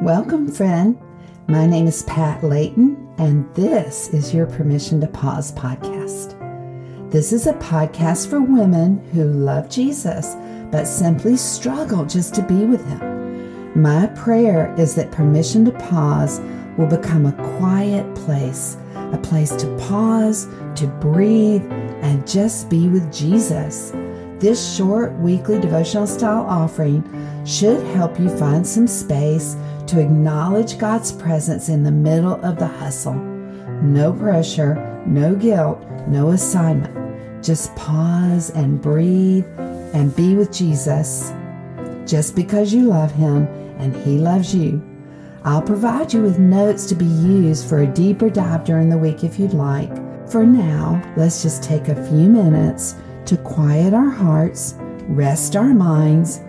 Welcome, friend. My name is Pat Layton, and this is your Permission to Pause podcast. This is a podcast for women who love Jesus but simply struggle just to be with Him. My prayer is that Permission to Pause will become a quiet place, a place to pause, to breathe, and just be with Jesus. This short weekly devotional style offering should help you find some space to acknowledge God's presence in the middle of the hustle. No pressure, no guilt, no assignment. Just pause and breathe and be with Jesus. Just because you love Him and He loves you. I'll provide you with notes to be used for a deeper dive during the week if you'd like. For now, let's just take a few minutes to quiet our hearts, rest our minds,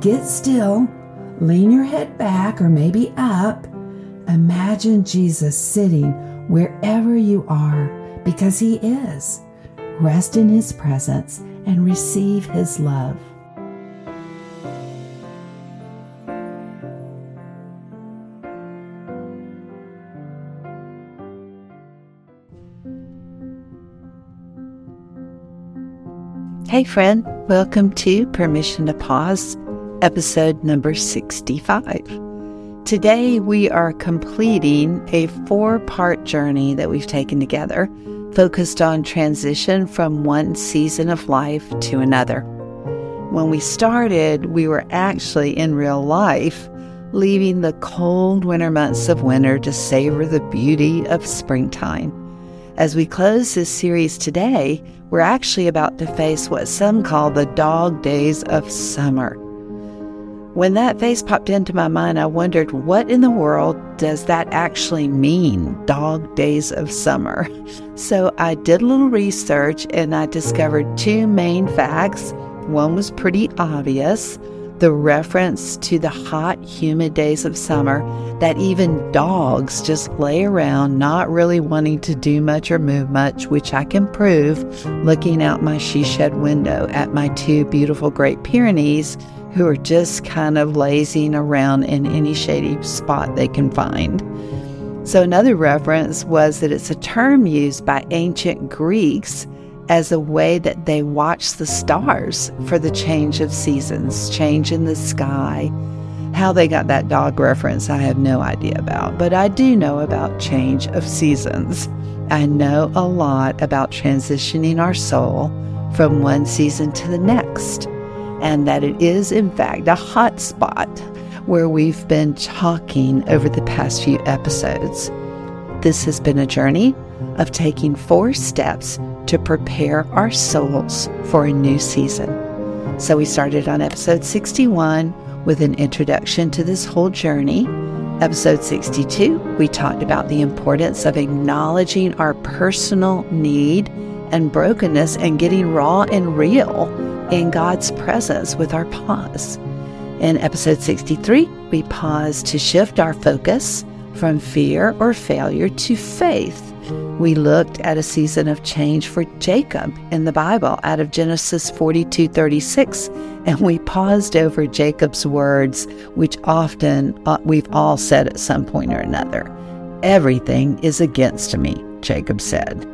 get still Lean your head back or maybe up. Imagine Jesus sitting wherever you are because He is. Rest in His presence and receive His love. Hey, friend, welcome to Permission to Pause episode number 65. Today, we are completing a four part journey that we've taken together, focused on transition from one season of life to another. When we started, we were actually in real life leaving the cold winter months of winter to savor the beauty of springtime. As we close this series today, we're actually about to face what some call the dog days of summer. When that face popped into my mind, I wondered what in the world does that actually mean, dog days of summer? So I did a little research and I discovered two main facts. One was pretty obvious the reference to the hot, humid days of summer that even dogs just lay around not really wanting to do much or move much, which I can prove looking out my she shed window at my two beautiful Great Pyrenees who are just kind of lazing around in any shady spot they can find. So, another reference was that it's a term used by ancient Greeks as a way that they watched the stars for the change of seasons, change in the sky. How they got that dog reference, I have no idea about, but I do know about change of seasons. I know a lot about transitioning our soul from one season to the next and that it is, in fact, a hot spot where we've been talking over the past few episodes. This has been a journey of taking four steps to prepare our souls for a new season. So we started on episode 61 with an introduction to this whole journey. Episode 62, we talked about the importance of acknowledging our personal need and brokenness and getting raw and real in God's presence with our pause. In episode 63, we pause to shift our focus from fear or failure to faith. We looked at a season of change for Jacob in the Bible out of Genesis 42:36 and we paused over Jacob's words which often uh, we've all said at some point or another. Everything is against me, Jacob said.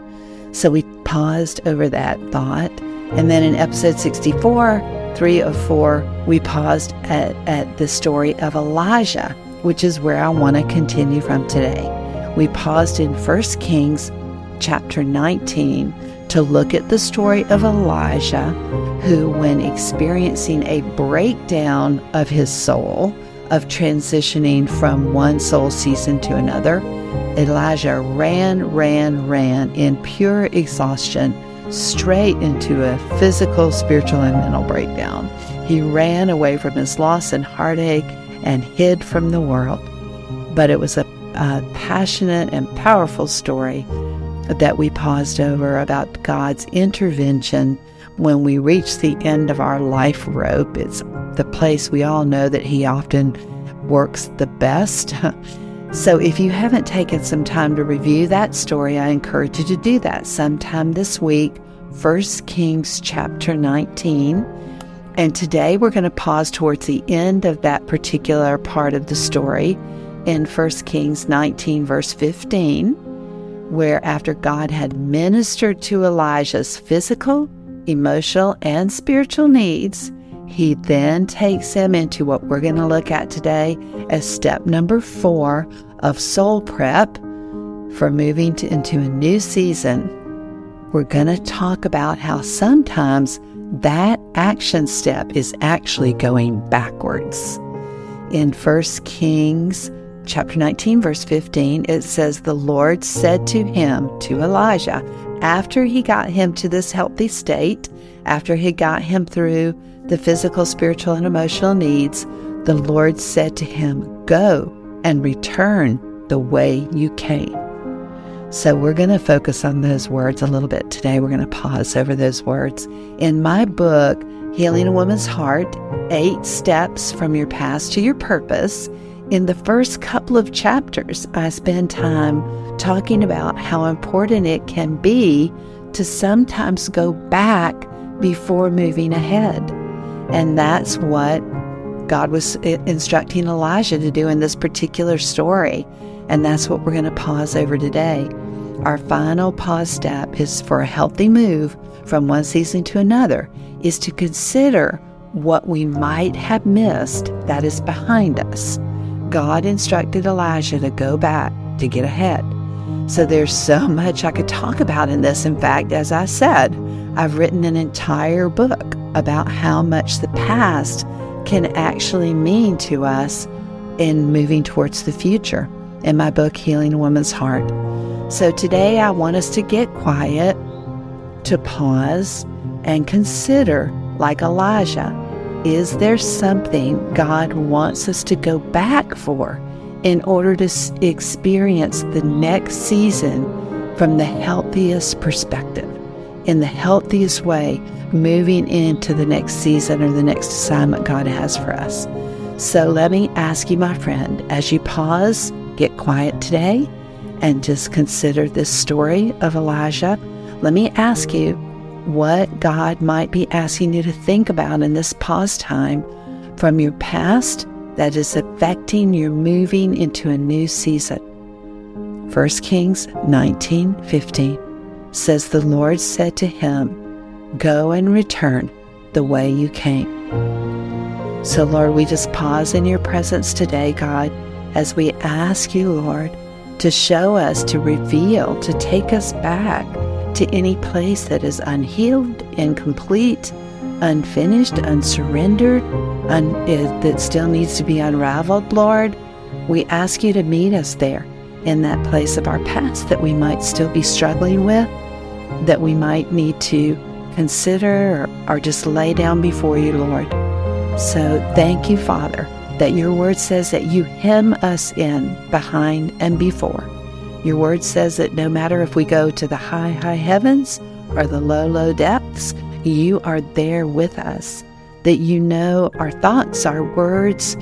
So we paused over that thought and then in episode 64, 3 of 4, we paused at, at the story of Elijah, which is where I want to continue from today. We paused in 1 Kings chapter 19 to look at the story of Elijah, who, when experiencing a breakdown of his soul, of transitioning from one soul season to another, Elijah ran, ran, ran in pure exhaustion straight into a physical, spiritual, and mental breakdown. He ran away from his loss and heartache and hid from the world. But it was a, a passionate and powerful story that we paused over about God's intervention when we reach the end of our life rope. It's the place we all know that He often works the best. So, if you haven't taken some time to review that story, I encourage you to do that sometime this week, 1 Kings chapter 19. And today we're going to pause towards the end of that particular part of the story in 1 Kings 19, verse 15, where after God had ministered to Elijah's physical, emotional, and spiritual needs, he then takes him into what we're going to look at today as step number four of soul prep for moving to, into a new season. We're going to talk about how sometimes that action step is actually going backwards. In 1 Kings chapter 19, verse 15, it says, The Lord said to him, to Elijah, after he got him to this healthy state, after he got him through the physical, spiritual, and emotional needs, the Lord said to him, Go and return the way you came. So we're going to focus on those words a little bit today. We're going to pause over those words. In my book, Healing a Woman's Heart Eight Steps from Your Past to Your Purpose, in the first couple of chapters, I spend time talking about how important it can be to sometimes go back before moving ahead. And that's what God was instructing Elijah to do in this particular story. And that's what we're going to pause over today. Our final pause step is for a healthy move from one season to another, is to consider what we might have missed that is behind us. God instructed Elijah to go back to get ahead. So there's so much I could talk about in this. In fact, as I said, I've written an entire book about how much the past can actually mean to us in moving towards the future in my book, Healing a Woman's Heart. So today I want us to get quiet, to pause, and consider, like Elijah, is there something God wants us to go back for in order to experience the next season from the healthiest perspective, in the healthiest way, moving into the next season or the next assignment God has for us? So let me ask you, my friend, as you pause get quiet today and just consider this story of Elijah, let me ask you what God might be asking you to think about in this pause time from your past that is affecting your moving into a new season. 1 Kings 19:15 says the Lord said to him, "Go and return the way you came." So Lord, we just pause in your presence today, God as we ask you, Lord, to show us, to reveal, to take us back to any place that is unhealed, incomplete, unfinished, unsurrendered, un- that still needs to be unraveled, Lord. We ask you to meet us there in that place of our past that we might still be struggling with, that we might need to consider or, or just lay down before you, Lord. So thank you, Father that your word says that you hem us in behind and before. Your word says that no matter if we go to the high, high heavens or the low, low depths, you are there with us. That you know our thoughts, our words,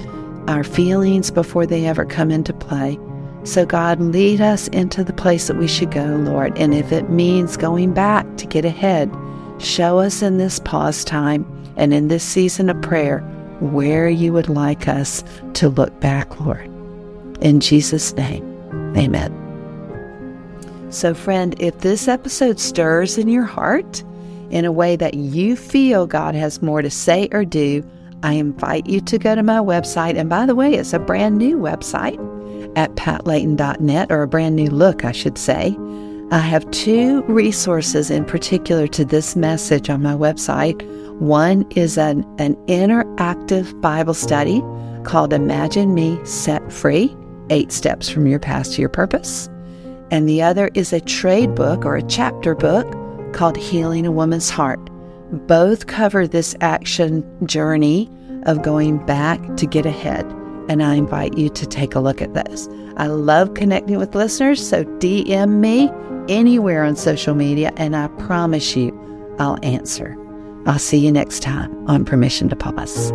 our feelings before they ever come into play. So, God, lead us into the place that we should go, Lord. And if it means going back to get ahead, show us in this pause time and in this season of prayer where you would like us to look back, Lord. In Jesus' name, amen. So, friend, if this episode stirs in your heart in a way that you feel God has more to say or do, I invite you to go to my website. And by the way, it's a brand new website at patlayton.net, or a brand new look, I should say. I have two resources in particular to this message on my website. One is an, an interactive Bible study called Imagine Me Set Free Eight Steps from Your Past to Your Purpose. And the other is a trade book or a chapter book called Healing a Woman's Heart. Both cover this action journey of going back to get ahead. And I invite you to take a look at those. I love connecting with listeners, so DM me anywhere on social media, and I promise you I'll answer. I'll see you next time on Permission to Pause.